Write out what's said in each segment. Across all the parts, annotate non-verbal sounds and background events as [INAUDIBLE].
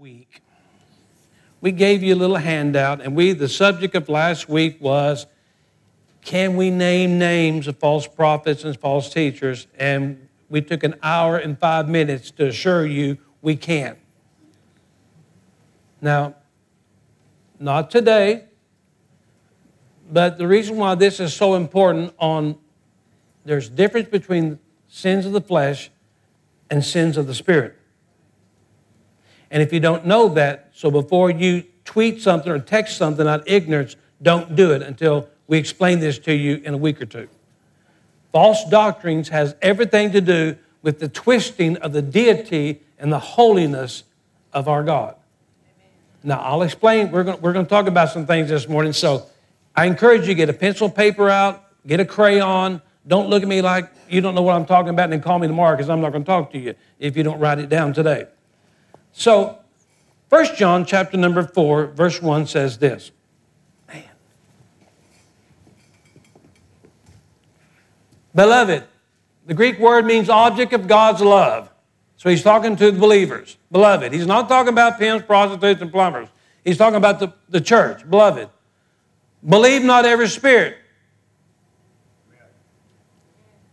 week, we gave you a little handout, and we the subject of last week was can we name names of false prophets and false teachers? And we took an hour and five minutes to assure you we can. Now, not today, but the reason why this is so important on there's difference between sins of the flesh and sins of the spirit. And if you don't know that, so before you tweet something or text something out of ignorance, don't do it until we explain this to you in a week or two. False doctrines has everything to do with the twisting of the deity and the holiness of our God. Now, I'll explain. We're going, we're going to talk about some things this morning. So I encourage you to get a pencil paper out, get a crayon. Don't look at me like you don't know what I'm talking about and then call me tomorrow because I'm not going to talk to you if you don't write it down today. So, 1 John chapter number 4, verse 1 says this. Man. Beloved, the Greek word means object of God's love. So he's talking to the believers, beloved. He's not talking about pimps, prostitutes, and plumbers. He's talking about the, the church, beloved. Believe not every spirit,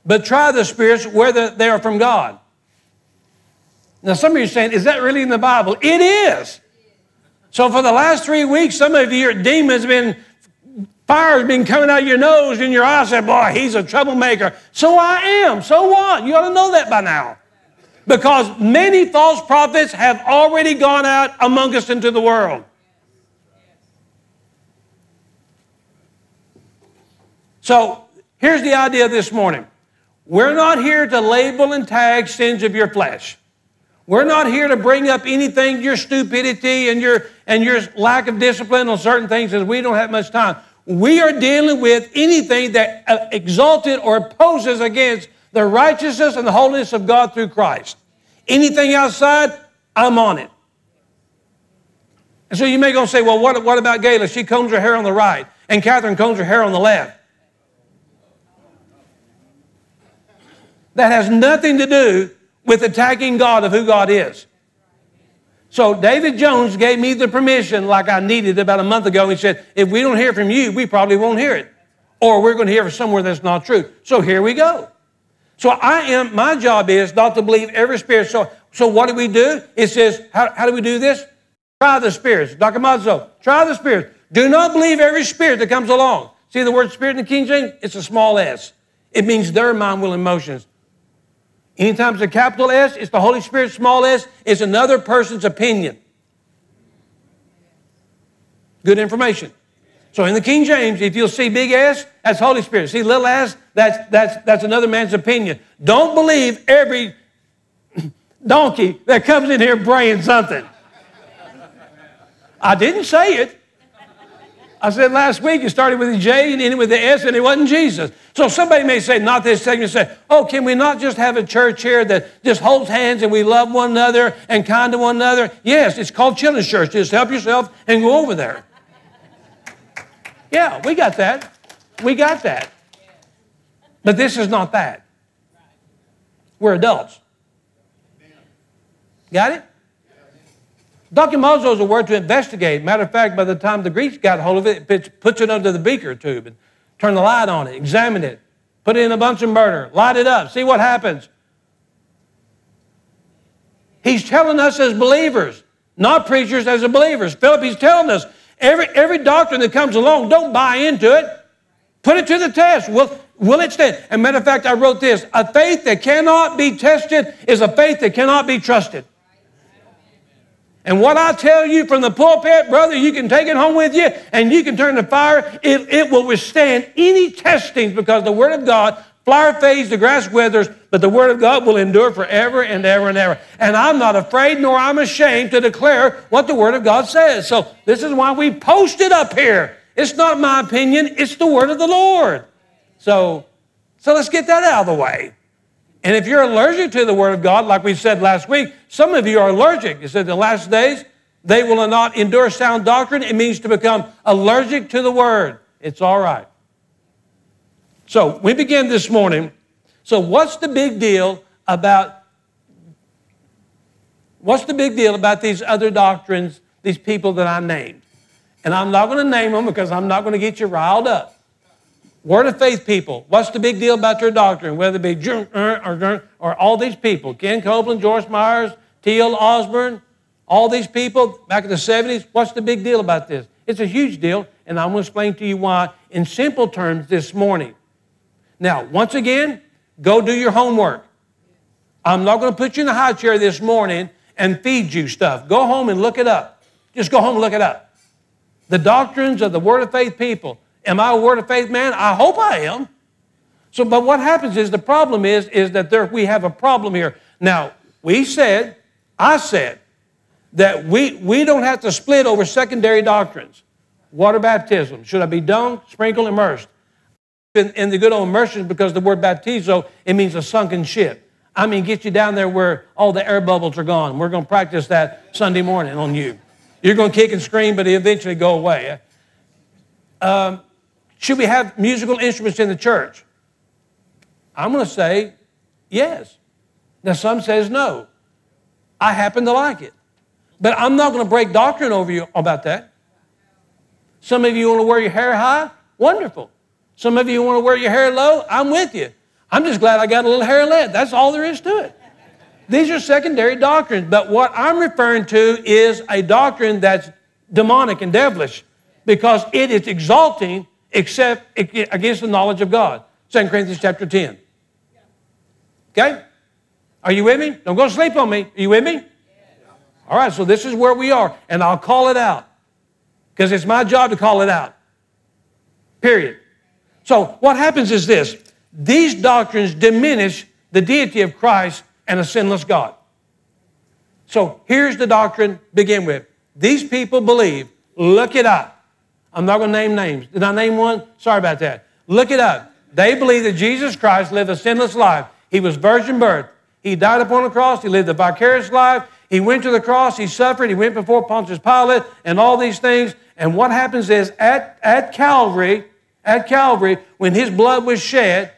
but try the spirits whether they are from God. Now, some of you are saying, is that really in the Bible? It is. So, for the last three weeks, some of your demons have been, fire has been coming out of your nose and your eyes. Said, boy, he's a troublemaker. So I am. So what? You ought to know that by now. Because many false prophets have already gone out among us into the world. So, here's the idea this morning. We're not here to label and tag sins of your flesh. We're not here to bring up anything, your stupidity and your, and your lack of discipline on certain things, because we don't have much time. We are dealing with anything that uh, exalted or opposes against the righteousness and the holiness of God through Christ. Anything outside, I'm on it. And so you may go and say, well, what, what about Gayla? She combs her hair on the right, and Catherine combs her hair on the left. That has nothing to do with attacking God of who God is. So David Jones gave me the permission, like I needed about a month ago. He said, if we don't hear from you, we probably won't hear it. Or we're going to hear from somewhere that's not true. So here we go. So I am, my job is not to believe every spirit. So, so what do we do? It says, how, how do we do this? Try the spirits. Dokimazo, try the spirits. Do not believe every spirit that comes along. See the word spirit in the King James? It's a small s. It means their mind, will, emotions. Anytime it's a capital S, it's the Holy Spirit, small s, it's another person's opinion. Good information. So in the King James, if you'll see big S, that's Holy Spirit. See little s, that's, that's, that's another man's opinion. Don't believe every [CLEARS THROAT] donkey that comes in here braying something. I didn't say it. I said last week it started with a J and ended with the S, and it wasn't Jesus. So somebody may say, not this segment, say, oh, can we not just have a church here that just holds hands and we love one another and kind to one another? Yes, it's called Children's Church. Just help yourself and go over there. Yeah, we got that. We got that. But this is not that. We're adults. Got it? Dokimazo is a word to investigate. Matter of fact, by the time the Greeks got hold of it, it puts it under the beaker tube and turn the light on it, examine it, put it in a Bunsen burner, light it up, see what happens. He's telling us as believers, not preachers, as believers. Philip, he's telling us every, every doctrine that comes along, don't buy into it. Put it to the test. Will, will it stand? And matter of fact, I wrote this a faith that cannot be tested is a faith that cannot be trusted. And what I tell you from the pulpit, brother, you can take it home with you and you can turn the fire. It, it will withstand any testings because the Word of God, flower fades, the grass withers, but the Word of God will endure forever and ever and ever. And I'm not afraid nor I'm ashamed to declare what the Word of God says. So this is why we post it up here. It's not my opinion, it's the Word of the Lord. So, so let's get that out of the way. And if you're allergic to the Word of God, like we said last week, some of you are allergic. It said the last days they will not endure sound doctrine. It means to become allergic to the Word. It's all right. So we begin this morning. So, what's the big deal about What's the big deal about these other doctrines, these people that I named? And I'm not going to name them because I'm not going to get you riled up. Word of faith people, what's the big deal about their doctrine? Whether it be uh, or, uh, or all these people, Ken Copeland, George Myers, T.L. Osborn, all these people back in the 70s, what's the big deal about this? It's a huge deal, and I'm going to explain to you why in simple terms this morning. Now, once again, go do your homework. I'm not going to put you in the high chair this morning and feed you stuff. Go home and look it up. Just go home and look it up. The doctrines of the Word of Faith people. Am I a Word of Faith man? I hope I am. So, but what happens is the problem is, is that there, we have a problem here. Now, we said, I said, that we, we don't have to split over secondary doctrines. Water baptism. Should I be dunked, sprinkled, immersed? In, in the good old immersion, because the word baptizo, it means a sunken ship. I mean, get you down there where all the air bubbles are gone. We're going to practice that Sunday morning on you. You're going to kick and scream, but it eventually go away. Um, should we have musical instruments in the church? I'm going to say yes. Now, some says no. I happen to like it. But I'm not going to break doctrine over you about that. Some of you want to wear your hair high? Wonderful. Some of you want to wear your hair low? I'm with you. I'm just glad I got a little hair left. That's all there is to it. These are secondary doctrines, but what I'm referring to is a doctrine that's demonic and devilish because it is exalting except against the knowledge of God. 2 Corinthians chapter 10. Okay? Are you with me? Don't go sleep on me. Are you with me? All right, so this is where we are, and I'll call it out because it's my job to call it out. Period. So, what happens is this these doctrines diminish the deity of Christ and a sinless God. So, here's the doctrine begin with. These people believe, look it up. I'm not going to name names. Did I name one? Sorry about that. Look it up. They believe that Jesus Christ lived a sinless life. He was virgin birth. He died upon the cross. He lived a vicarious life. He went to the cross, he suffered, he went before Pontius Pilate, and all these things. And what happens is at, at Calvary, at Calvary, when his blood was shed,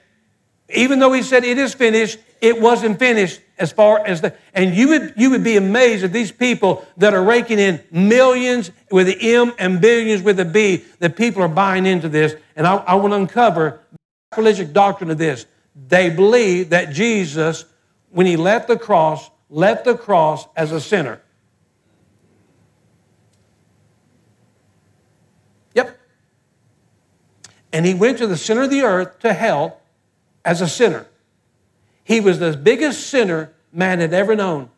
even though he said it is finished, it wasn't finished as far as the and you would you would be amazed at these people that are raking in millions with the M and billions with the B that people are buying into this. And I, I want to uncover the religious doctrine of this. They believe that Jesus, when he left the cross, left the cross as a sinner. Yep. And he went to the center of the earth, to hell, as a sinner. He was the biggest sinner man had ever known.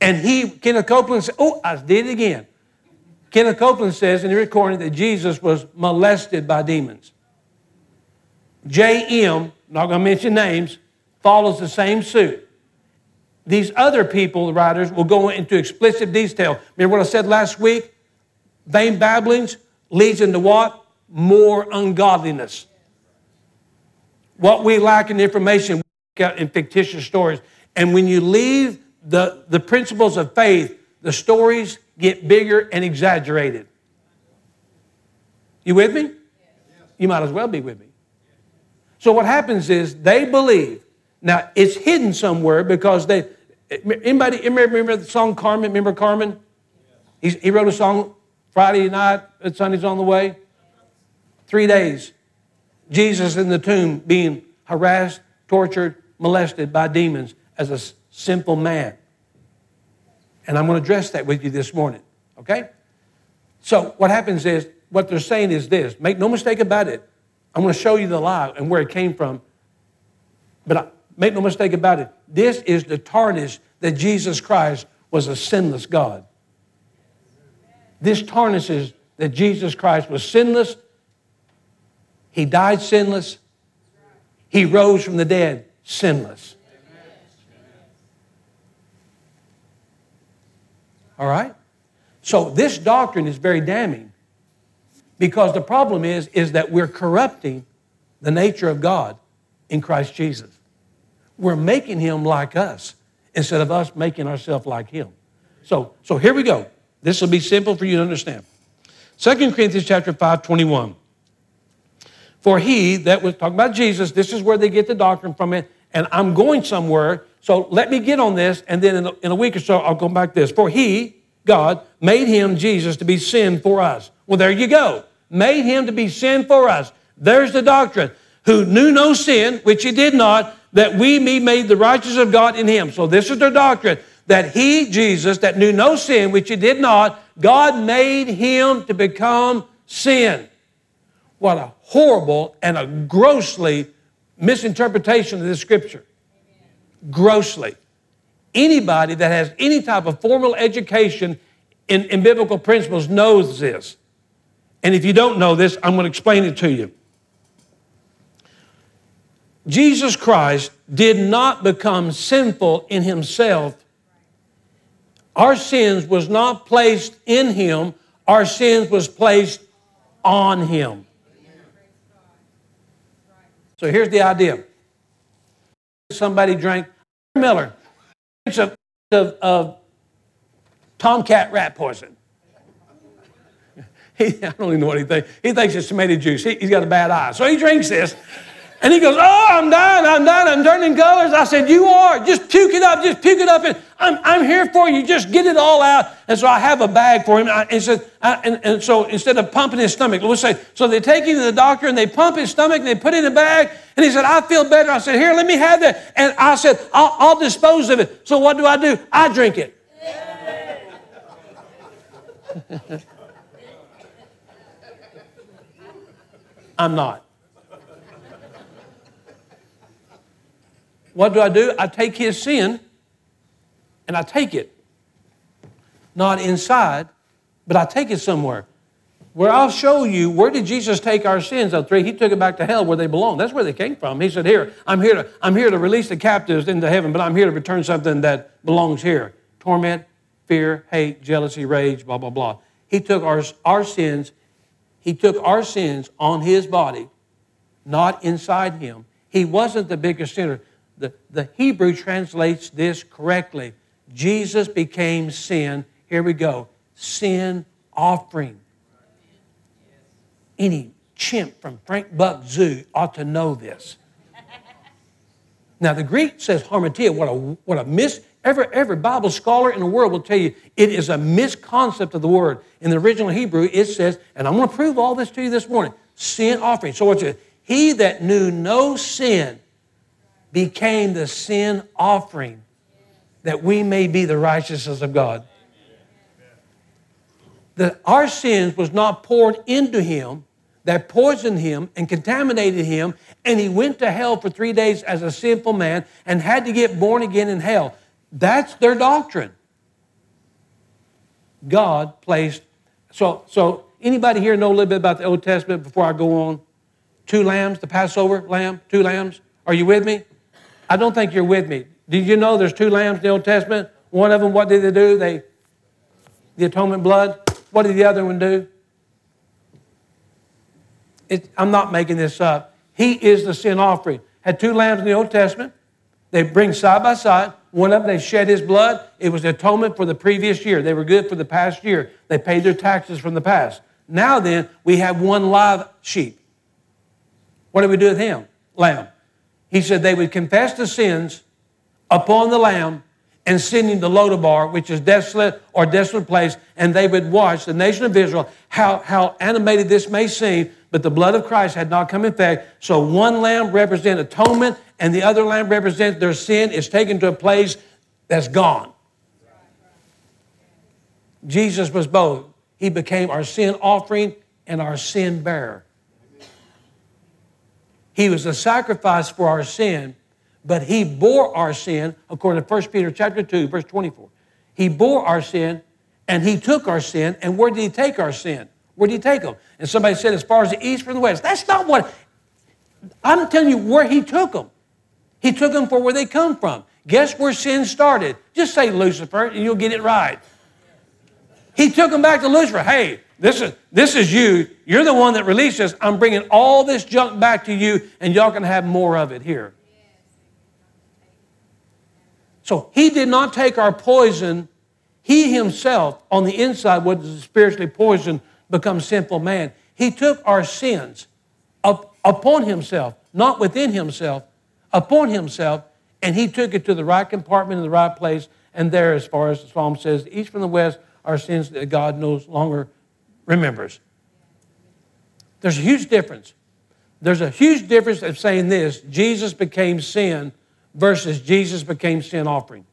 And he, Kenneth Copeland said, Oh, I did it again. Kenneth Copeland says in the recording that Jesus was molested by demons. J.M., not going to mention names, follows the same suit these other people, the writers, will go into explicit detail. Remember what I said last week? Vain babblings leads into what? More ungodliness. What we lack in information, out in fictitious stories. And when you leave the, the principles of faith, the stories get bigger and exaggerated. You with me? You might as well be with me. So what happens is they believe. Now it's hidden somewhere because they Anybody remember the song Carmen? Remember Carmen? He, he wrote a song Friday night, Sunday's on the way. Three days. Jesus in the tomb being harassed, tortured, molested by demons as a simple man. And I'm going to address that with you this morning, okay? So, what happens is, what they're saying is this make no mistake about it. I'm going to show you the lie and where it came from. But Make no mistake about it. This is the tarnish that Jesus Christ was a sinless God. This tarnishes that Jesus Christ was sinless. He died sinless. He rose from the dead sinless. All right? So this doctrine is very damning because the problem is is that we're corrupting the nature of God in Christ Jesus. We're making him like us instead of us making ourselves like him. So, so here we go. This will be simple for you to understand. 2 Corinthians chapter 5, 21. For he that was talking about Jesus, this is where they get the doctrine from it, and I'm going somewhere. So let me get on this, and then in a, in a week or so, I'll come back to this. For he, God, made him, Jesus, to be sin for us. Well, there you go. Made him to be sin for us. There's the doctrine. Who knew no sin, which he did not, that we be made the righteousness of God in him. So this is their doctrine. That he, Jesus, that knew no sin, which he did not, God made him to become sin. What a horrible and a grossly misinterpretation of this scripture. Grossly. Anybody that has any type of formal education in, in biblical principles knows this. And if you don't know this, I'm going to explain it to you. Jesus Christ did not become sinful in himself. Our sins was not placed in him, our sins was placed on him. So here's the idea. Somebody drank Miller of, of, of tomcat rat poison. [LAUGHS] He, I don't even know what he thinks. He thinks it's tomato juice. He, has got a bad eye. So he drinks this. And he goes, Oh, I'm dying, I'm dying, I'm turning colors. I said, You are. Just puke it up, just puke it up. And I'm, I'm here for you. Just get it all out. And so I have a bag for him. And, said, and, and so instead of pumping his stomach, let's say, so they take him to the doctor and they pump his stomach and they put it in a bag. And he said, I feel better. I said, Here, let me have that. And I said, I'll, I'll dispose of it. So what do I do? I drink it. [LAUGHS] I'm not. What do I do? I take his sin and I take it. Not inside, but I take it somewhere. Where I'll show you where did Jesus take our sins? Oh, three, he took it back to hell where they belong. That's where they came from. He said, Here, I'm here to, I'm here to release the captives into heaven, but I'm here to return something that belongs here. Torment, fear, hate, jealousy, rage, blah, blah, blah. He took our, our sins, he took our sins on his body, not inside him. He wasn't the biggest sinner the, the Hebrew translates this correctly. Jesus became sin. Here we go. Sin offering. Any chimp from Frank Buck Zoo ought to know this. Now, the Greek says hamartia. What a, what a mis. Every, every Bible scholar in the world will tell you it is a misconcept of the word. In the original Hebrew, it says, and I'm going to prove all this to you this morning sin offering. So, what's it? He that knew no sin became the sin offering that we may be the righteousness of God. That our sins was not poured into him, that poisoned him and contaminated him, and he went to hell for three days as a sinful man and had to get born again in hell. That's their doctrine. God placed. So, so anybody here know a little bit about the Old Testament before I go on? Two lambs, the Passover lamb, two lambs. Are you with me? I don't think you're with me. Did you know there's two lambs in the Old Testament? One of them, what did they do? They, the atonement blood. What did the other one do? It, I'm not making this up. He is the sin offering. Had two lambs in the Old Testament. They bring side by side. One of them, they shed his blood. It was atonement for the previous year. They were good for the past year. They paid their taxes from the past. Now then, we have one live sheep. What do we do with him? Lamb. He said they would confess the sins upon the Lamb and send him to Lodabar, which is desolate or desolate place, and they would watch the nation of Israel, how, how animated this may seem, but the blood of Christ had not come in effect. So one lamb represents atonement, and the other lamb represents their sin is taken to a place that's gone. Jesus was both. He became our sin offering and our sin bearer. He was a sacrifice for our sin, but he bore our sin, according to 1 Peter chapter 2, verse 24. He bore our sin and he took our sin. And where did he take our sin? Where did he take them? And somebody said, as far as the east from the west. That's not what, I'm telling you where he took them. He took them for where they come from. Guess where sin started? Just say Lucifer and you'll get it right. He took them back to Lucifer. Hey, this is, this is you. You're the one that released this. I'm bringing all this junk back to you, and y'all can have more of it here. So he did not take our poison. He himself, on the inside, was spiritually poisoned, become sinful man. He took our sins up, upon himself, not within himself, upon himself, and he took it to the right compartment in the right place. And there, as far as the psalm says, east from the west are sins that God no longer remembers. There's a huge difference. There's a huge difference of saying this Jesus became sin versus Jesus became sin offering.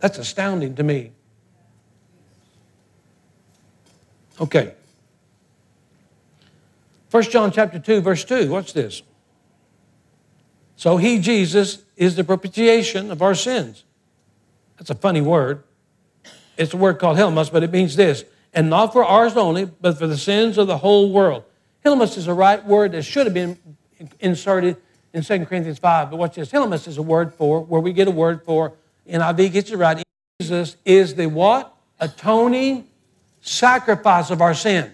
That's astounding to me. Okay. 1 John chapter 2, verse 2. what's this. So he, Jesus, is the propitiation of our sins. That's a funny word. It's a word called Helmus, but it means this. And not for ours only, but for the sins of the whole world. Helmus is a right word that should have been inserted in 2 Corinthians 5. But watch this. Helmus is a word for, where we get a word for, NIV gets it right. Jesus is the what? Atoning sacrifice of our sin.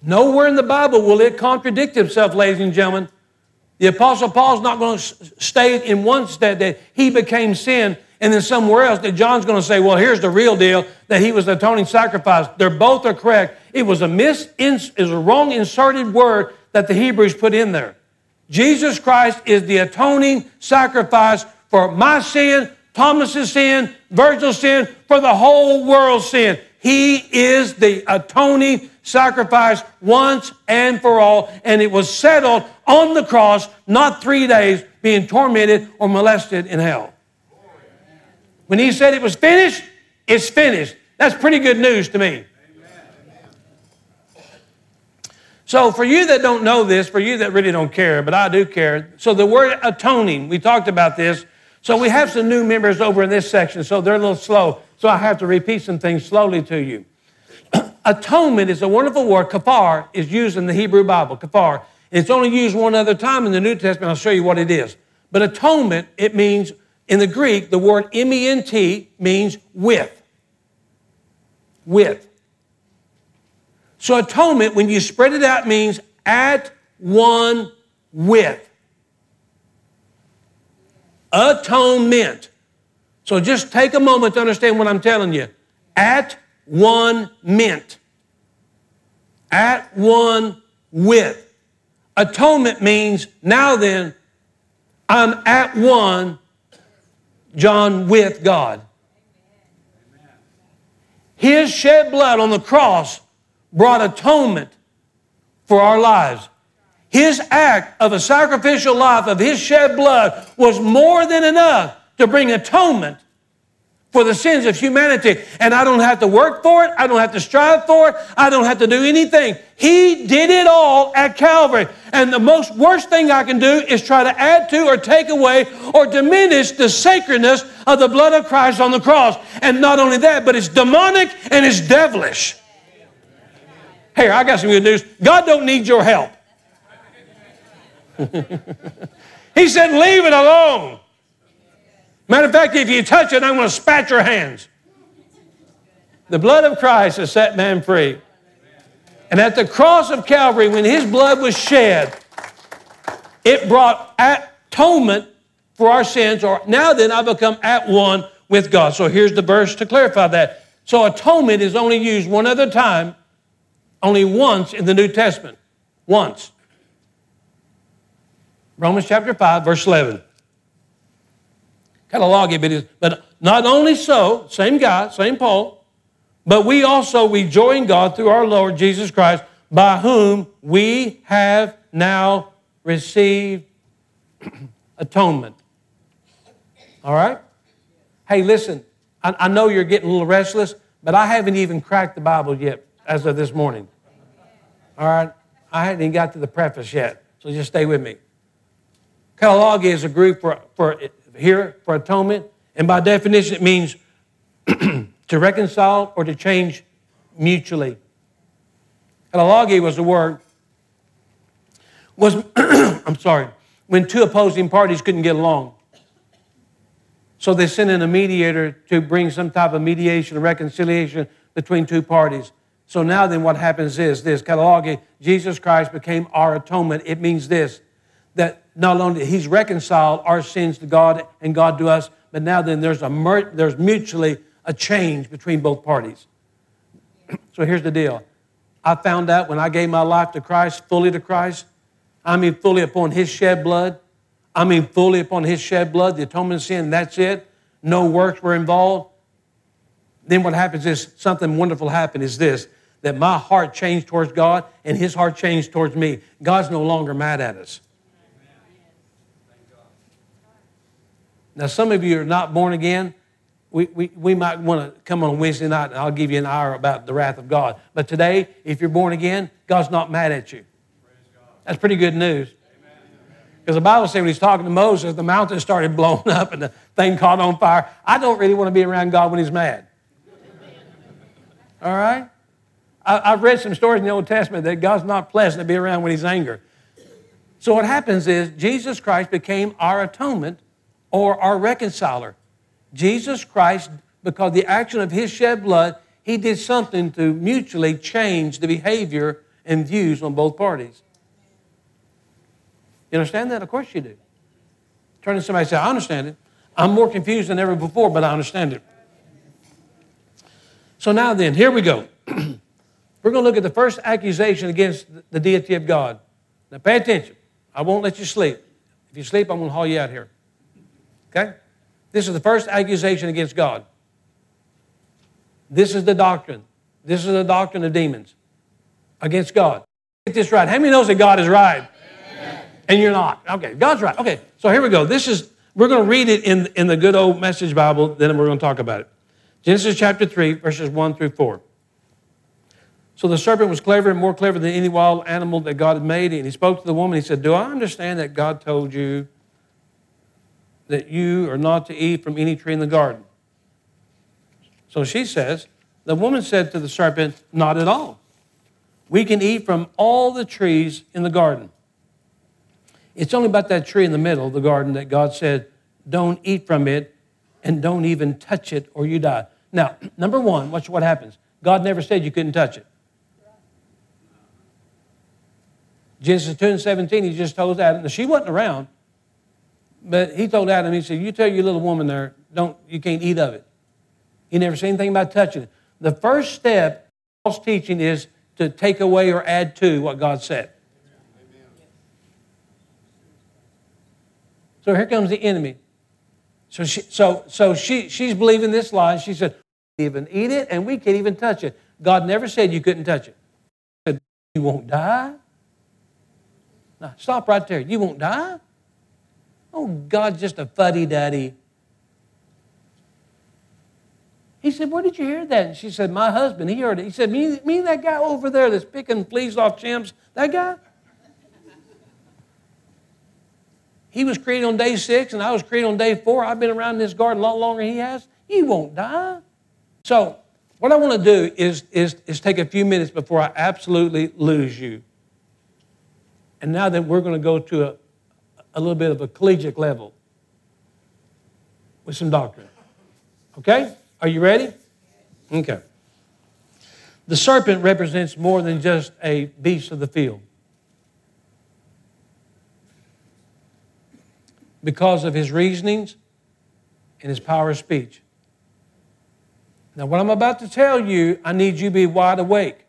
Nowhere in the Bible will it contradict itself, ladies and gentlemen. The Apostle Paul's not going to state in one state that he became sin, and then somewhere else that John's going to say, well, here's the real deal that he was the atoning sacrifice. They're both are correct. It was a mis is a wrong inserted word that the Hebrews put in there. Jesus Christ is the atoning sacrifice for my sin, Thomas's sin, Virgil's sin, for the whole world's sin. He is the atoning sacrifice once and for all, and it was settled on the cross, not three days being tormented or molested in hell. When he said it was finished, it's finished. That's pretty good news to me. So, for you that don't know this, for you that really don't care, but I do care. So, the word atoning, we talked about this. So, we have some new members over in this section, so they're a little slow. So, I have to repeat some things slowly to you. [CLEARS THROAT] Atonement is a wonderful word. Kafar is used in the Hebrew Bible. Kafar. It's only used one other time in the New Testament. I'll show you what it is. But atonement, it means, in the Greek, the word M-E-N-T means with. With. So atonement, when you spread it out, means at one with. Atonement. So just take a moment to understand what I'm telling you. At one mint. At one with. Atonement means now then, I'm at one, John, with God. His shed blood on the cross brought atonement for our lives. His act of a sacrificial life, of his shed blood, was more than enough to bring atonement for the sins of humanity. And I don't have to work for it. I don't have to strive for it. I don't have to do anything. He did it all at Calvary. And the most worst thing I can do is try to add to or take away or diminish the sacredness of the blood of Christ on the cross. And not only that, but it's demonic and it's devilish. Here, I got some good news. God don't need your help. [LAUGHS] he said, leave it alone. Matter of fact, if you touch it, I'm going to spat your hands. The blood of Christ has set man free. And at the cross of Calvary, when his blood was shed, it brought atonement for our sins, or now then I become at one with God. So here's the verse to clarify that. So atonement is only used one other time, only once in the New Testament. Once. Romans chapter 5, verse 11 catalog it is. But not only so, same guy, same Paul, but we also we join God through our Lord Jesus Christ, by whom we have now received [CLEARS THROAT] atonement. All right? Hey, listen, I, I, know you're getting a little restless, but I haven't even cracked the Bible yet as of this morning. All right? I hadn't even got to the preface yet, so just stay with me. Catalog is a group for, for here for atonement, and by definition, it means [CLEARS THROAT] to reconcile or to change mutually. Analogy was the word, was, [CLEARS THROAT] I'm sorry, when two opposing parties couldn't get along. So they sent in a mediator to bring some type of mediation or reconciliation between two parties. So now then what happens is this, catalog, Jesus Christ became our atonement. It means this, that not only he's reconciled our sins to God and God to us, but now then there's, a, there's mutually a change between both parties. [CLEARS THROAT] so here's the deal. I found out when I gave my life to Christ, fully to Christ, I mean, fully upon his shed blood. I mean, fully upon his shed blood, the atonement of sin, that's it. No works were involved. Then what happens is something wonderful happened is this that my heart changed towards God and his heart changed towards me. God's no longer mad at us. Now, some of you are not born again. We, we, we might want to come on Wednesday night and I'll give you an hour about the wrath of God. But today, if you're born again, God's not mad at you. That's pretty good news. Because the Bible says when he's talking to Moses, the mountain started blowing up and the thing caught on fire. I don't really want to be around God when he's mad. All right? I, have read some stories in the Old Testament that God's not pleasant to be around when he's angry. So what happens is Jesus Christ became our atonement or our reconciler. Jesus Christ, because the action of his shed blood, he did something to mutually change the behavior and views on both parties. You understand that? Of course you do. Turn to somebody and say, I understand it. I'm more confused than ever before, but I understand it. So now then, here we go. [CLEARS THROAT] We're going to look at the first accusation against the deity of God. Now pay attention. I won't let you sleep. If you sleep, I'm going to haul you out here. Okay? This is the first accusation against God. This is the doctrine. This is the doctrine of demons against God. Get this right. How many knows that God is right? and you're not. Okay, God's right. Okay, so here we go. This is, we're going to read it in, in the good old message Bible, then we're going to talk about it. Genesis chapter 3, verses 1 through 4. So the serpent was clever and more clever than any wild animal that God had made. And he spoke to the woman. He said, Do I understand that God told you that you are not to eat from any tree in the garden? So she says, The woman said to the serpent, Not at all. We can eat from all the trees in the garden. It's only about that tree in the middle of the garden that God said, don't eat from it and don't even touch it or you die. Now, number one, watch what happens. God never said you couldn't touch it. Genesis 2 and 17, he just told Adam, she wasn't around, but he told Adam, he said, You tell your little woman there, don't, you can't eat of it. He never said anything about touching it. The first step, false teaching, is to take away or add to what God said. So here comes the enemy. So, she, so, so she, she's believing this lie. She said, We can't even eat it and we can't even touch it. God never said you couldn't touch it. He said, you won't die? Now, stop right there. You won't die? Oh, God's just a fuddy duddy. He said, Where did you hear that? And she said, My husband, he heard it. He said, Me, me that guy over there that's picking fleas off chimps, that guy? He was created on day six, and I was created on day four. I've been around this garden a lot longer than he has. He won't die. So, what I want to do is, is, is take a few minutes before I absolutely lose you. And now that we're going to go to a, a little bit of a collegiate level with some doctrine. Okay? Are you ready? Okay. The serpent represents more than just a beast of the field. because of his reasonings and his power of speech. Now, what I'm about to tell you, I need you to be wide awake.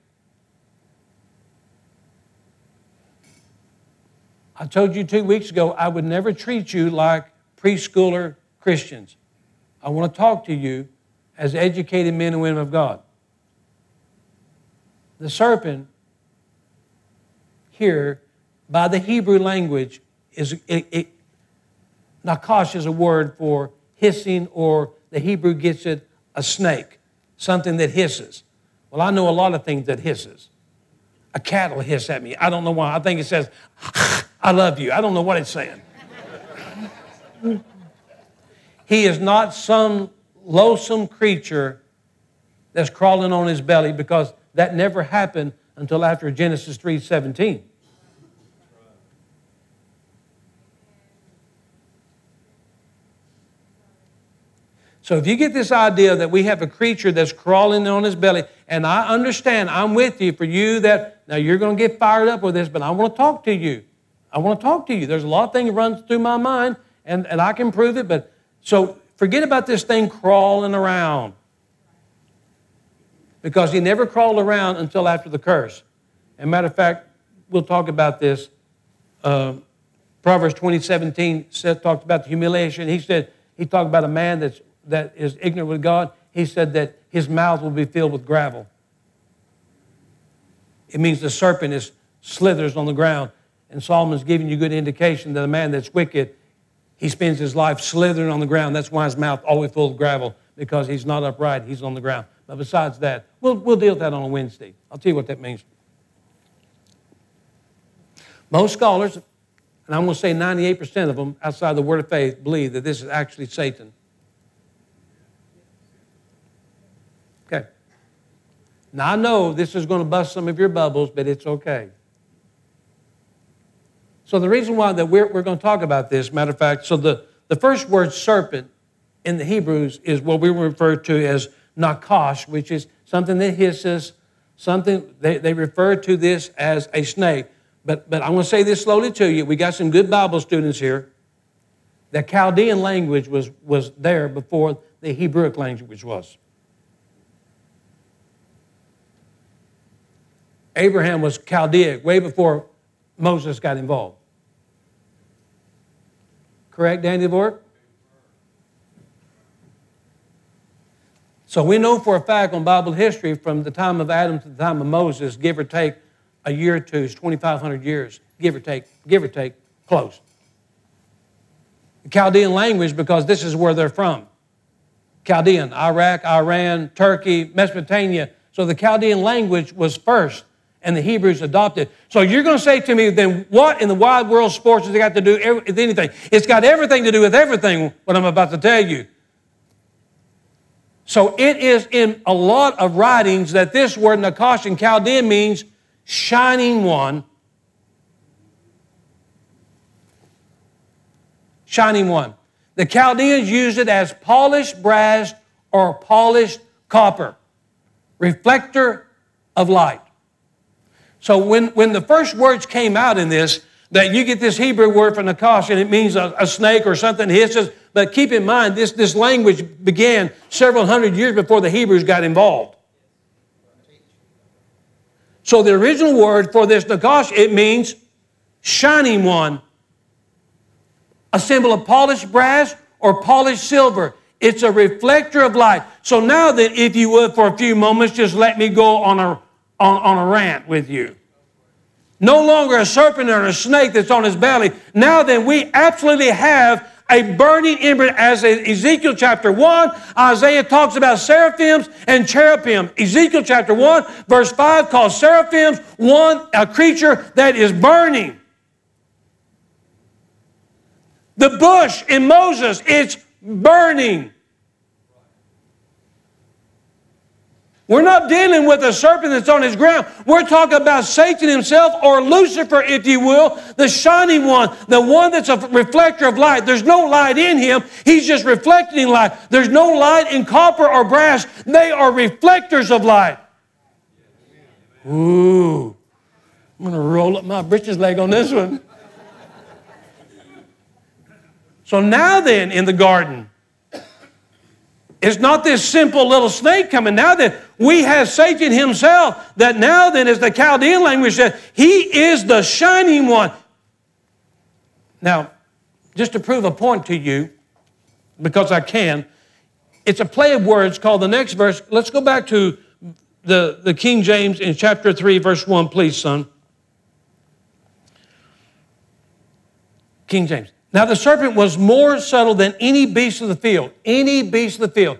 I told you two weeks ago I would never treat you like preschooler Christians. I want to talk to you as educated men and women of God. The serpent here, by the Hebrew language, is it, it, Nakash is a word for hissing, or the Hebrew gets it a snake, something that hisses. Well, I know a lot of things that hisses. A cat will hiss at me. I don't know why. I think it says, [LAUGHS] I love you. I don't know what it's saying. he is not some loathsome creature that's crawling on his belly because that never happened until after Genesis 3:17. So if you get this idea that we have a creature that's crawling on his belly, and I understand, I'm with you for you that, now you're going to get fired up with this, but I want to talk to you. I want to talk to you. There's a lot of things that runs through my mind, and, and I can prove it, but so forget about this thing crawling around. Because he never crawled around until after the curse. And matter of fact, we'll talk about this uh, Proverbs 20, 17 said, talked about the humiliation. He said, he talked about a man that's, that is ignorant with God. He said that his mouth will be filled with gravel. It means the serpent is slithers on the ground. And Solomon's giving you good indication that a man that's wicked, he spends his life slithering on the ground. That's why his mouth always full of gravel, because he's not upright, he's on the ground. But besides that, we'll, we'll deal with that on a Wednesday. I'll tell you what that means. Most scholars, and I'm going to say 98% of them outside the Word of Faith, believe that this is actually Satan. Okay. Now, I know this is going to bust some of your bubbles, but it's okay. So the reason why that we're, we're going to talk about this, matter of fact, so the, the first word serpent in the Hebrews is what we refer to as nakash, which is something that hisses, something, they, they refer to this as a snake. But, but I'm going to say this slowly to you. We got some good Bible students here. The Chaldean language was, was there before the Hebrewic language was. Abraham was Chaldaic way before Moses got involved. Correct, Danny Dvorak? So we know for a fact on Bible history from the time of Adam to the time of Moses, give or take a year or two, is 2,500 years, give or take, give or take, close. The Chaldean language, because this is where they're from. Chaldean, Iraq, Iran, Turkey, Mesopotamia. So the Chaldean language was first and the Hebrews adopted. So you're going to say to me, then what in the wide world sports has it got to do with anything? It's got everything to do with everything, what I'm about to tell you. So it is in a lot of writings that this word Nakash in Chaldean means shining one. Shining one. The Chaldeans used it as polished brass or polished copper, reflector of light. So when, when the first words came out in this, that you get this Hebrew word for nakash, and it means a, a snake or something hisses. But keep in mind, this, this language began several hundred years before the Hebrews got involved. So the original word for this nakash, it means shining one, a symbol of polished brass or polished silver. It's a reflector of light. So now that, if you would, for a few moments, just let me go on a on, on a rant with you. No longer a serpent or a snake that's on his belly. Now then, we absolutely have a burning ember, as in Ezekiel chapter 1, Isaiah talks about seraphims and cherubim. Ezekiel chapter 1, verse 5 calls seraphims one, a creature that is burning. The bush in Moses, it's burning. We're not dealing with a serpent that's on his ground. We're talking about Satan himself, or Lucifer, if you will, the shining one, the one that's a reflector of light. There's no light in him, he's just reflecting light. There's no light in copper or brass, they are reflectors of light. Ooh, I'm going to roll up my britches leg on this one. So now, then, in the garden, it's not this simple little snake coming. Now that we have Satan himself, that now then, as the Chaldean language says, he is the shining one. Now, just to prove a point to you, because I can, it's a play of words called the next verse. Let's go back to the, the King James in chapter 3, verse 1, please, son. King James. Now the serpent was more subtle than any beast of the field. Any beast of the field.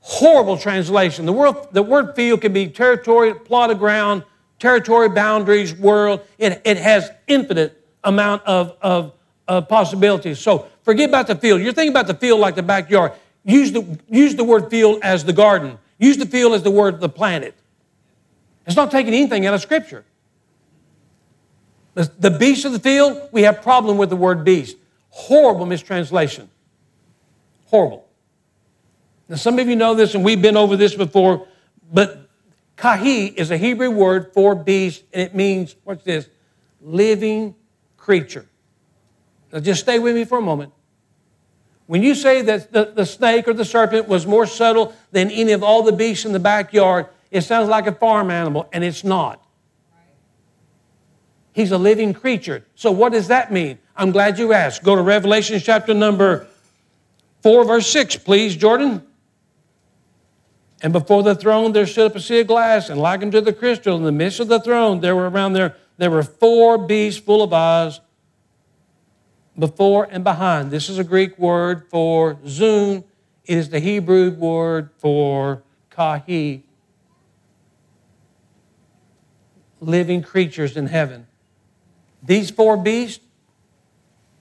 Horrible translation. The word, the word field can be territory, plot of ground, territory, boundaries, world. It, it has infinite amount of, of, of possibilities. So forget about the field. You're thinking about the field like the backyard. Use the, use the word field as the garden. Use the field as the word the planet. It's not taking anything out of Scripture. The, beast of the field, we have problem with the word beast. Horrible mistranslation. Horrible. Now, some of you know this, and we've been over this before, but kahi is a Hebrew word for beast, and it means, what's this? Living creature. Now, just stay with me for a moment. When you say that the, the snake or the serpent was more subtle than any of all the beasts in the backyard, it sounds like a farm animal, and it's not. He's a living creature. So, what does that mean? I'm glad you asked. Go to Revelation chapter number 4, verse 6, please, Jordan. And before the throne there stood up a sea of glass, and like unto the crystal, in the midst of the throne there were around there, there were four beasts full of eyes before and behind. This is a Greek word for zoon. It is the Hebrew word for kahi. Living creatures in heaven. These four beasts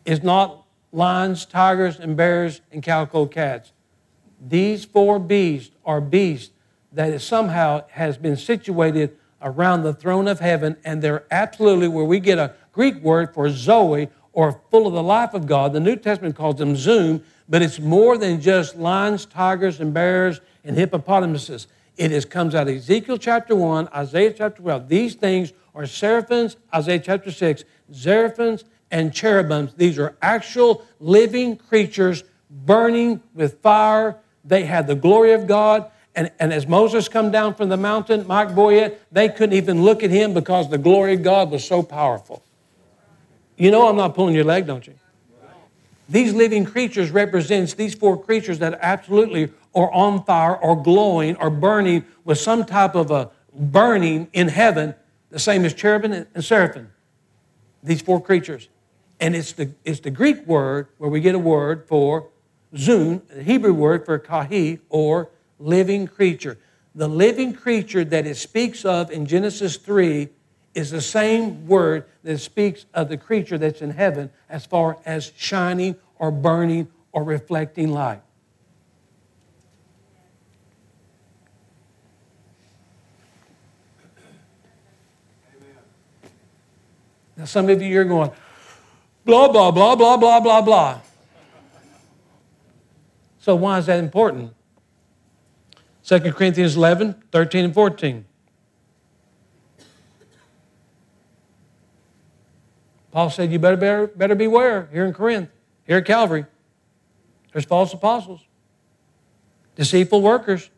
is not lions, tigers, and bears and calico cats. These four beasts are beasts that somehow has been situated around the throne of heaven, and they're absolutely where we get a Greek word for Zoe or full of the life of God. The New Testament calls them Zoom, but it's more than just lions, tigers, and bears and hippopotamuses. It is, comes out of Ezekiel chapter 1, Isaiah chapter 12. These things are seraphims, Isaiah chapter 6, seraphims and cherubims. These are actual living creatures burning with fire. They had the glory of God. And, and as Moses come down from the mountain, Mike Boyett, they couldn't even look at him because the glory of God was so powerful. You know I'm not pulling your leg, don't you? These living creatures represents these four creatures that absolutely are on fire or glowing or burning with some type of a burning in heaven, the same as cherubim and seraphim. These four creatures. And it's the, it's the Greek word where we get a word for zun, the Hebrew word for kahi, or living creature. The living creature that it speaks of in Genesis 3 is the same word that speaks of the creature that's in heaven as far as shining or burning or reflecting light. Now, some of you are going, Blah, blah, blah, blah, blah, blah, blah. So, why is that important? 2 Corinthians 11, 13, and 14. Paul said, You better, better, better beware here in Corinth, here at Calvary. There's false apostles, deceitful workers,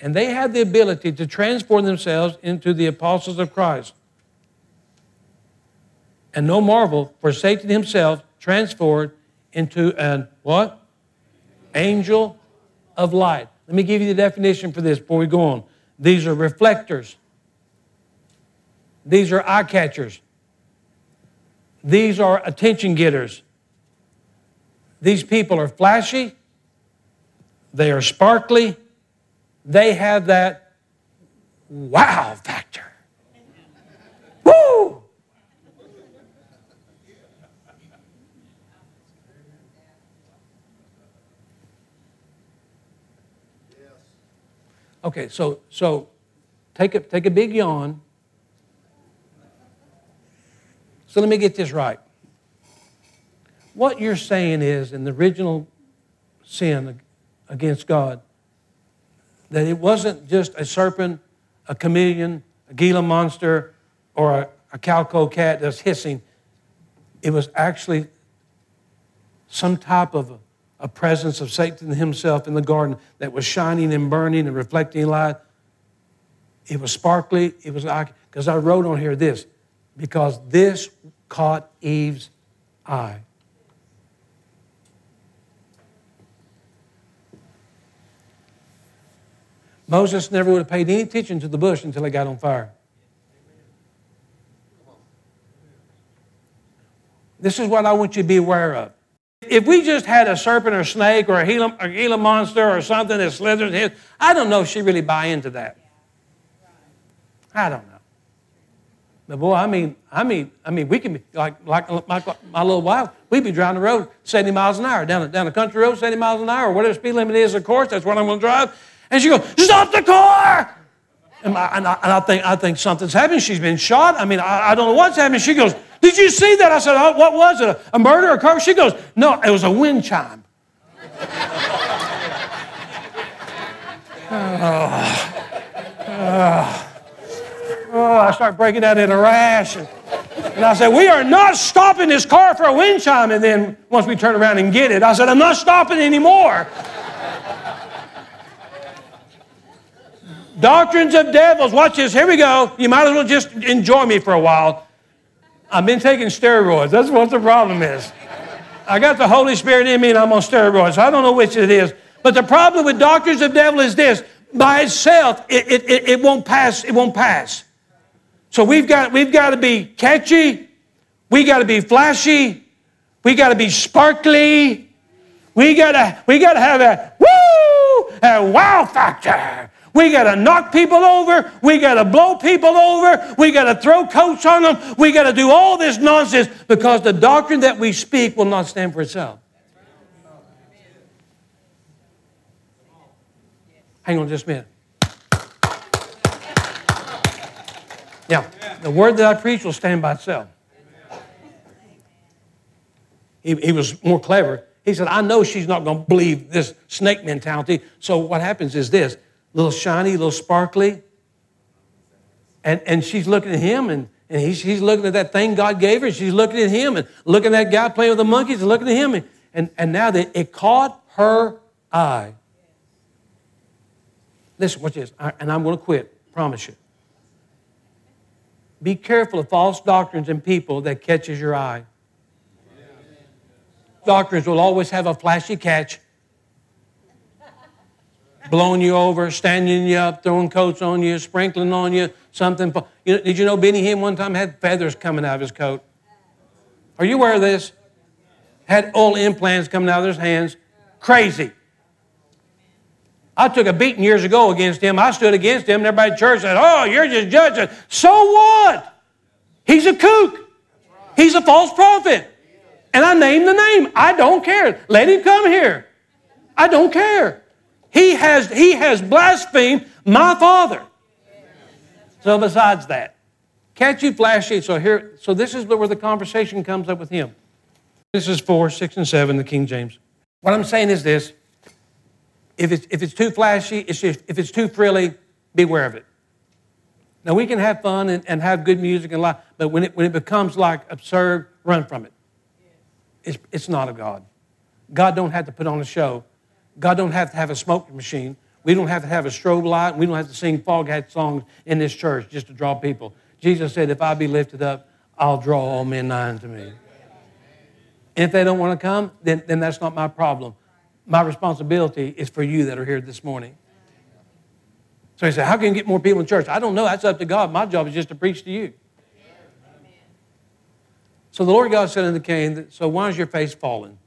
and they had the ability to transform themselves into the apostles of Christ. And no marvel, for Satan himself transformed into an what? Angel of light. Let me give you the definition for this before we go on. These are reflectors. These are eye catchers. These are attention getters. These people are flashy. They are sparkly. They have that wow factor. Woo! Okay, so so take a take a big yawn. So let me get this right. What you're saying is in the original sin against God, that it wasn't just a serpent, a chameleon, a Gila monster, or a, a calico cat that's hissing. It was actually some type of a presence of Satan himself in the garden that was shining and burning and reflecting light. It was sparkly. It was like, because I wrote on here this, because this caught Eve's eye. Moses never would have paid any attention to the bush until it got on fire. This is what I want you to be aware of. If we just had a serpent or snake or a Gila, a Gila monster or something that slithers in, I don't know if she really buy into that. I don't know. But boy, I mean, I mean, I mean, we can be like like my, my little wife. We'd be driving the road 70 miles an hour down a, down a country road, 70 miles an hour, whatever speed limit is. Of course, that's what I'm going to drive. And she goes, "Stop the car!" And I, and I, and I think I think something's happened. She's been shot. I mean, I, I don't know what's happened. She goes, did you see that? I said, oh, What was it? A murder? A car? She goes, No, it was a wind chime. oh, oh, oh, I start breaking out in a rash. And, and I said, We are not stopping this car for a wind chime. And then once we turn around and get it, I said, I'm not stopping anymore. Doctrines of devils. Watch this. Here we go. You might as well just enjoy me for a while. I've been taking steroids. That's what the problem is. I got the Holy Spirit in me and I'm on steroids. I don't know which it is. But the problem with doctors of devil is this by itself, it, it, it, it won't pass. It won't pass. So we've got, we've got to be catchy. We got to be flashy. We got to be sparkly. We got to, we got to have a woo, a wow factor. We got to knock people over. We got to blow people over. We got to throw coats on them. We got to do all this nonsense because the doctrine that we speak will not stand for itself. Hang on just a minute. Now, the word that I preach will stand by itself. He, he was more clever. He said, I know she's not going to believe this snake mentality. So what happens is this little shiny, little sparkly. And, and she's looking at him and, and he's, he's looking at that thing God gave her. She's looking at him and looking at that guy playing with the monkeys and looking at him. And, and, and now that it caught her eye. Listen, watch this. I, and I'm going to quit, promise you. Be careful of false doctrines and people that catches your eye. Doctrines will always have a flashy catch blowing you over, standing you up, throwing coats on you, sprinkling on you, something. You know, did you know Benny Hinn one time had feathers coming out of his coat? Are you aware of this? Had old implants coming out of his hands. Crazy. I took a beating years ago against him. I stood against him, and everybody in church said, Oh, you're just judging. So what? He's a kook. He's a false prophet. And I named the name. I don't care. Let him come here. I don't care. He has, he has blasphemed my father. So besides that, can't you flash it? So here, so this is where the conversation comes up with him. This is four, six, and seven, the King James. What I'm saying is this: if it's if it's too flashy, it's just, if it's too frilly, beware of it. Now we can have fun and, and have good music and life, but when it when it becomes like absurd, run from it. It's, it's not of God. God don't have to put on a show God don't have to have a smoke machine. We don't have to have a strobe light. We don't have to sing Foghat songs in this church just to draw people. Jesus said, if I be lifted up, I'll draw all men nigh unto me. And if they don't want to come, then, then that's not my problem. My responsibility is for you that are here this morning. So he said, How can you get more people in church? I don't know. That's up to God. My job is just to preach to you. So the Lord God said unto Cain, So why is your face fallen?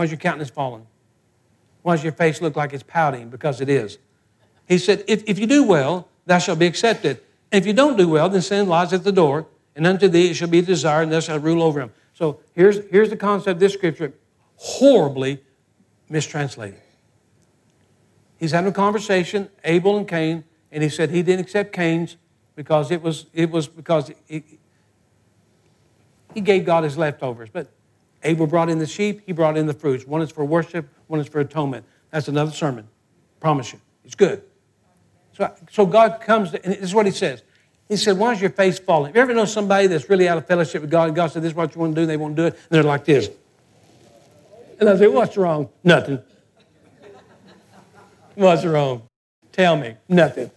Why is your countenance fallen? Why does your face look like it's pouting? Because it is. He said, if, if you do well, thou shalt be accepted. And if you don't do well, then sin lies at the door, and unto thee it shall be desired, and thou shalt rule over him. So here's, here's the concept of this scripture, horribly mistranslated. He's having a conversation, Abel and Cain, and he said he didn't accept Cain's because it was, it was because he, he gave God his leftovers. But Abel brought in the sheep, he brought in the fruits. One is for worship, one is for atonement. That's another sermon. Promise you. It's good. So, so God comes, to, and this is what he says. He said, Why is your face falling? You ever know somebody that's really out of fellowship with God, and God said, This is what you want to do, they won't do it, and they're like this. And I say, What's wrong? Nothing. What's wrong? Tell me. Nothing.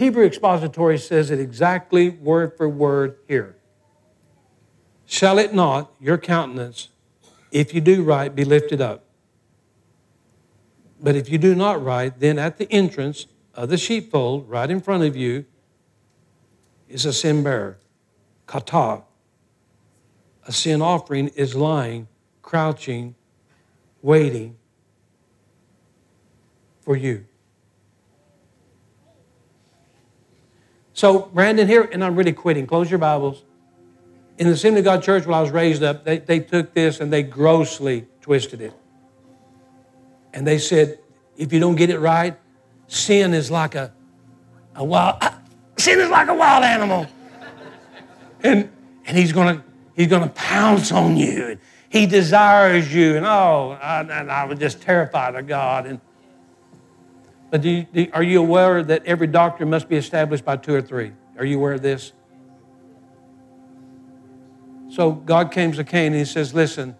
Hebrew expository says it exactly word for word here. Shall it not, your countenance, if you do right, be lifted up? But if you do not right, then at the entrance of the sheepfold, right in front of you, is a sin bearer, kata. A sin offering is lying, crouching, waiting for you. So, Brandon, here, and I'm really quitting. Close your Bibles. In the Assembly of God Church, when I was raised up, they, they took this and they grossly twisted it. And they said, if you don't get it right, sin is like a, a wild, sin is like a wild animal. and, and he's to he's gonna pounce on you. And he desires you. And oh, I, and I was just terrified of God. And but do you, do, are you aware that every doctrine must be established by two or three? Are you aware of this? So God came to Cain and he says, Listen,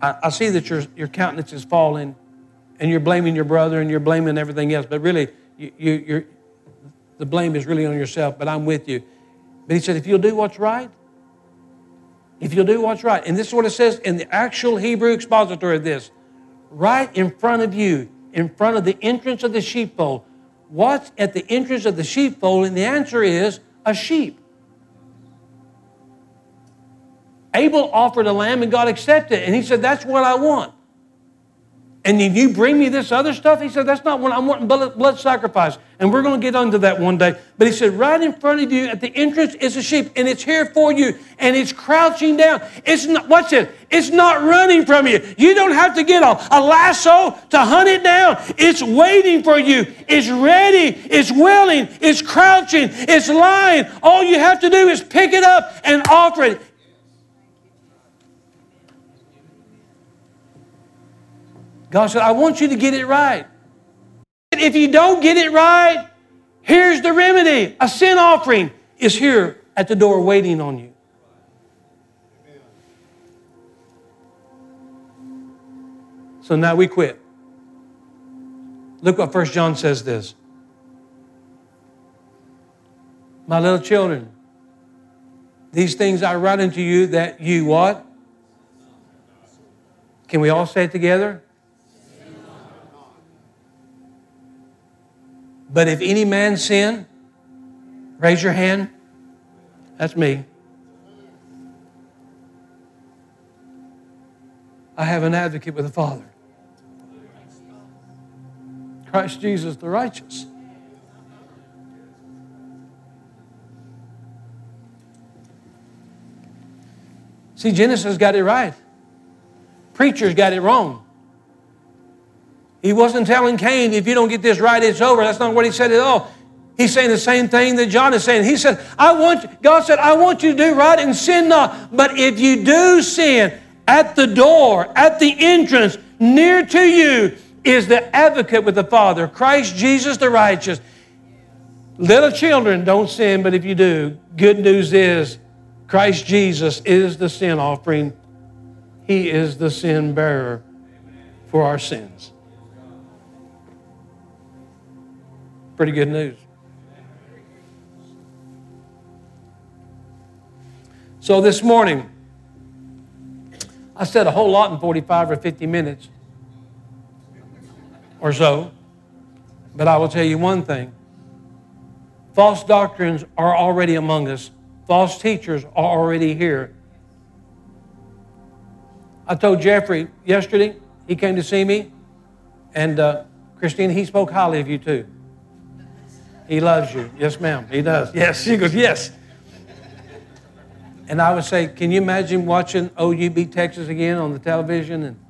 I, I see that your, your countenance is falling. and you're blaming your brother and you're blaming everything else, but really, you, you, the blame is really on yourself, but I'm with you. But he said, if you'll do what's right, if you'll do what's right, and this is what it says in the actual Hebrew expository of this, right in front of you, in front of the entrance of the sheepfold. What's at the entrance of the sheepfold? And the answer is a sheep. Abel offered a lamb and God accepted it. And he said, That's what I want. And then you bring me this other stuff? He said, That's not what I'm wanting blood, sacrifice. And we're going to get onto that one day. But he said, Right in front of you at the entrance is a sheep, and it's here for you, and it's crouching down. It's not, what's it? It's not running from you. You don't have to get a, a lasso to hunt it down. It's waiting for you. It's ready. It's willing. It's crouching. It's lying. All you have to do is pick it up and offer it. God said, I want you to get it right. If you don't get it right, here's the remedy. A sin offering is here at the door waiting on you. So now we quit. Look what First John says this. My little children, these things I write unto you that you what? Can we all say it together? But if any man sin, raise your hand. That's me. I have an advocate with the Father. Christ Jesus the righteous. See, Genesis got it right. Preachers got it wrong. He wasn't telling Cain, if you don't get this right, it's over. That's not what he said at all. He's saying the same thing that John is saying. He said, I want, God said, I want you to do right and sin not. But if you do sin, at the door, at the entrance, near to you, is the advocate with the Father, Christ Jesus the righteous. Little children don't sin, but if you do, good news is Christ Jesus is the sin offering. He is the sin bearer for our sins. Pretty good news. So this morning, I said a whole lot in 45 or 50 minutes or so, but I will tell you one thing. False doctrines are already among us. False teachers are already here. I told Jeffrey yesterday, he came to see me, and uh, Christine, he spoke highly of you too. He loves you. Yes, ma'am. He does. Yes. She goes, Yes. And I would say, Can you imagine watching OU beat Texas again on the television and,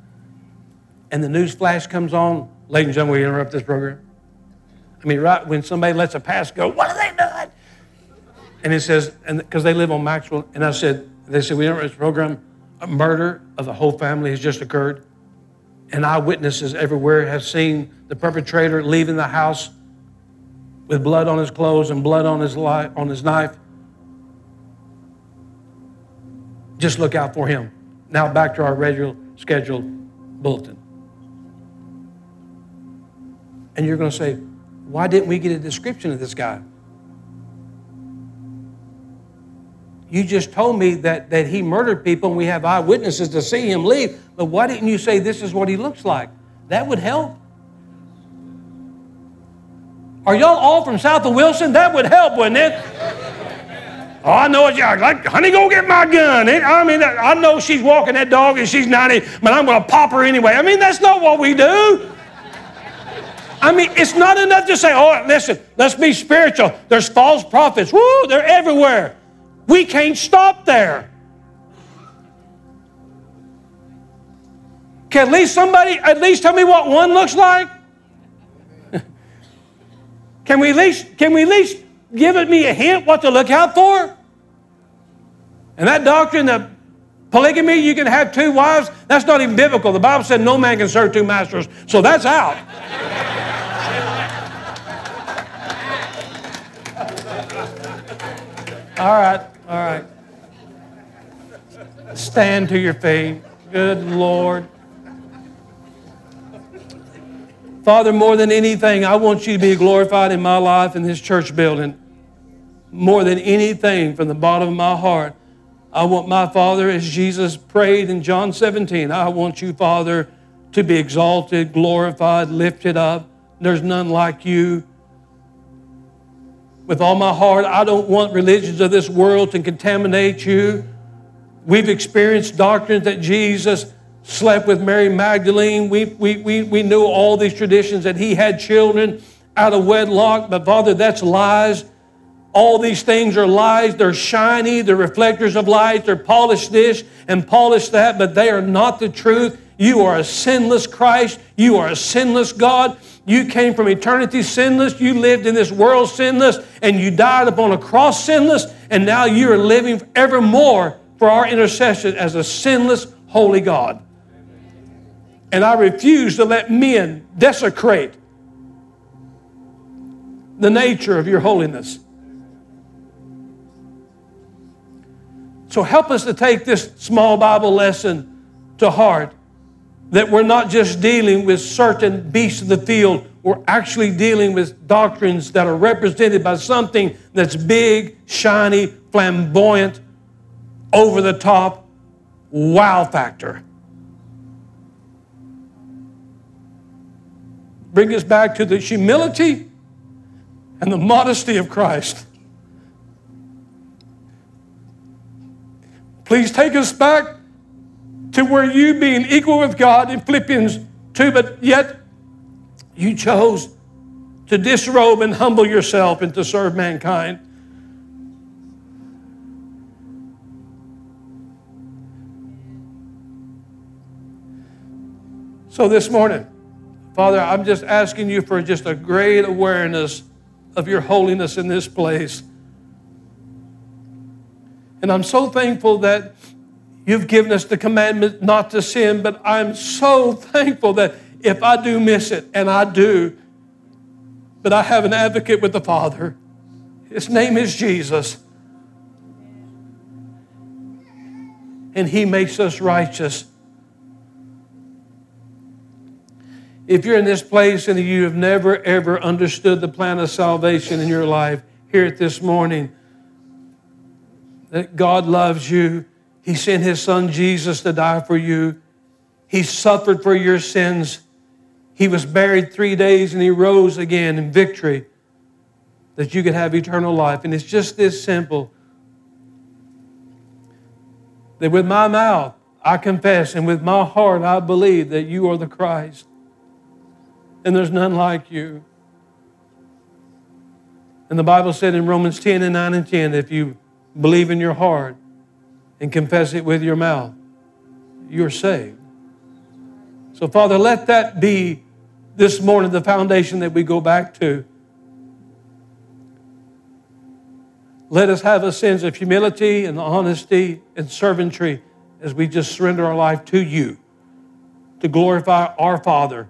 and the news flash comes on? Ladies and gentlemen, we interrupt this program. I mean, right when somebody lets a pass go, what are they doing? And it says, and because they live on Maxwell, and I said, they said, we interrupt this program. A murder of the whole family has just occurred. And eyewitnesses everywhere have seen the perpetrator leaving the house with blood on his clothes and blood on his, li- on his knife. Just look out for him. Now back to our regular scheduled bulletin. And you're going to say, why didn't we get a description of this guy? You just told me that, that he murdered people and we have eyewitnesses to see him leave, but why didn't you say this is what he looks like? That would help. Are y'all all from south of Wilson? That would help, wouldn't it? Oh, I know it's like, honey, go get my gun. I mean, I know she's walking that dog and she's 90, but I'm going to pop her anyway. I mean, that's not what we do. I mean, it's not enough to say, oh, listen, let's be spiritual. There's false prophets. Woo, they're everywhere. We can't stop there. Can at least somebody at least tell me what one looks like? Can we at least, can we at least give me a hint what to look out for? And that doctrine that polygamy, you can have two wives, that's not even biblical. The Bible said no man can serve two masters, so that's out. all right, all right. Stand to your feet. Good Lord. Father, more than anything, I want you to be glorified in my life in this church building. More than anything, from the bottom of my heart, I want my Father, as Jesus prayed in John 17, I want you, Father, to be exalted, glorified, lifted up. There's none like you. With all my heart, I don't want religions of this world to contaminate you. We've experienced doctrines that Jesus slept with Mary Magdalene. We, we, we, we knew all these traditions that he had children out of wedlock, but Father, that's lies. All these things are lies. They're shiny, they're reflectors of light, they're polished this and polished that, but they are not the truth. You are a sinless Christ. You are a sinless God. You came from eternity sinless. You lived in this world sinless, and you died upon a cross sinless, and now you are living evermore for our intercession as a sinless, holy God. And I refuse to let men desecrate the nature of your holiness. So help us to take this small Bible lesson to heart that we're not just dealing with certain beasts of the field, we're actually dealing with doctrines that are represented by something that's big, shiny, flamboyant, over the top, wow factor. Bring us back to the humility and the modesty of Christ. Please take us back to where you being equal with God in Philippians 2, but yet you chose to disrobe and humble yourself and to serve mankind. So this morning, Father, I'm just asking you for just a great awareness of your holiness in this place. And I'm so thankful that You've given us the commandment not to sin, but I'm so thankful that if I do miss it, and I do, but I have an advocate with the Father. His name is Jesus. And He makes us righteous. If you're in this place and you have never ever understood the plan of salvation in your life, hear it this morning that God loves you he sent his son Jesus to die for you. He suffered for your sins. He was buried three days and he rose again in victory that you could have eternal life. And it's just this simple that with my mouth I confess and with my heart I believe that you are the Christ and there's none like you. And the Bible said in Romans 10 and 9 and 10 if you believe in your heart and confess it with your mouth, you're saved. So, Father, let that be this morning the foundation that we go back to. Let us have a sense of humility and honesty and servantry as we just surrender our life to you to glorify our Father.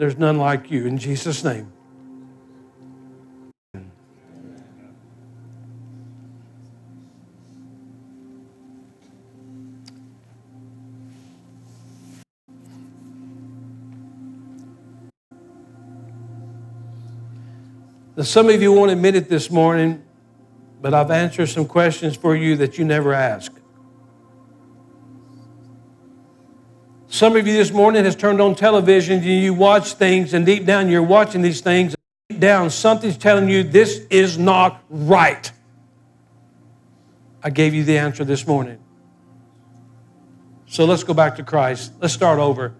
There's none like you. In Jesus' name. Now, some of you won't admit it this morning, but I've answered some questions for you that you never ask. Some of you this morning has turned on television and you watch things, and deep down you're watching these things. Deep down, something's telling you this is not right. I gave you the answer this morning. So let's go back to Christ. Let's start over.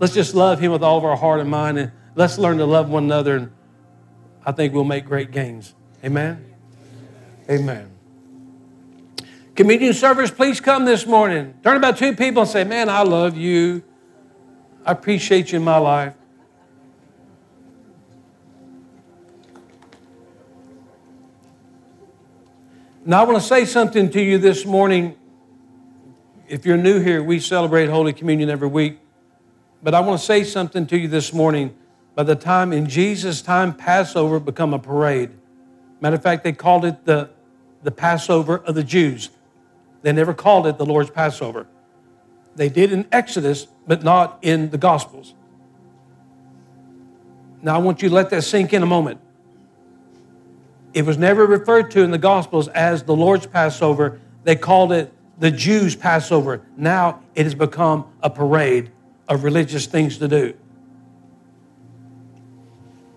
Let's just love Him with all of our heart and mind, and let's learn to love one another. And I think we'll make great gains. Amen? Amen. Communion servers, please come this morning. Turn about two people and say, Man, I love you. I appreciate you in my life. Now, I want to say something to you this morning. If you're new here, we celebrate Holy Communion every week. But I want to say something to you this morning by the time in Jesus' time, Passover become a parade. Matter of fact, they called it the, the Passover of the Jews. They never called it the Lord's Passover. They did in Exodus, but not in the Gospels. Now, I want you to let that sink in a moment. It was never referred to in the Gospels as the Lord's Passover. They called it the Jews' Passover. Now it has become a parade of religious things to do.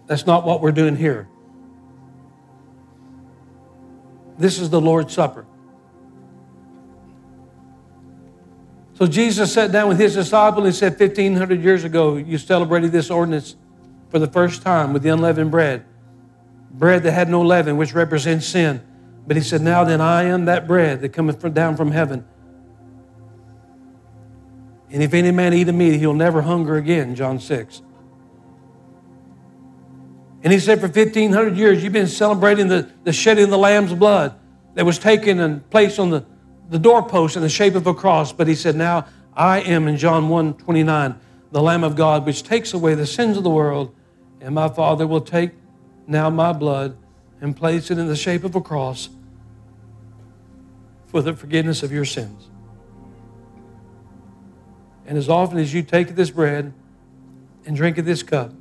That's not what we're doing here. This is the Lord's Supper. So Jesus sat down with his disciple and said, 1500 years ago, you celebrated this ordinance for the first time with the unleavened bread, bread that had no leaven, which represents sin. But he said, Now then, I am that bread that cometh down from heaven. And if any man eat of me, he'll never hunger again, John 6. And he said, For 1,500 years, you've been celebrating the, the shedding of the Lamb's blood that was taken and placed on the, the doorpost in the shape of a cross. But he said, Now I am, in John 1 29, the Lamb of God, which takes away the sins of the world. And my Father will take now my blood and place it in the shape of a cross for the forgiveness of your sins. And as often as you take this bread and drink of this cup,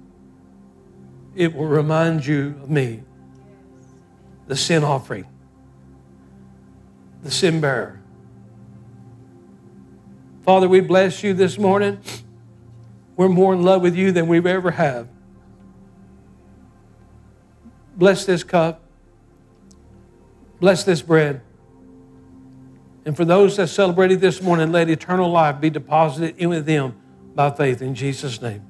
it will remind you of me, the sin offering, the sin bearer. Father, we bless you this morning. We're more in love with you than we've ever have. Bless this cup. Bless this bread. And for those that celebrated this morning, let eternal life be deposited in with them by faith in Jesus' name.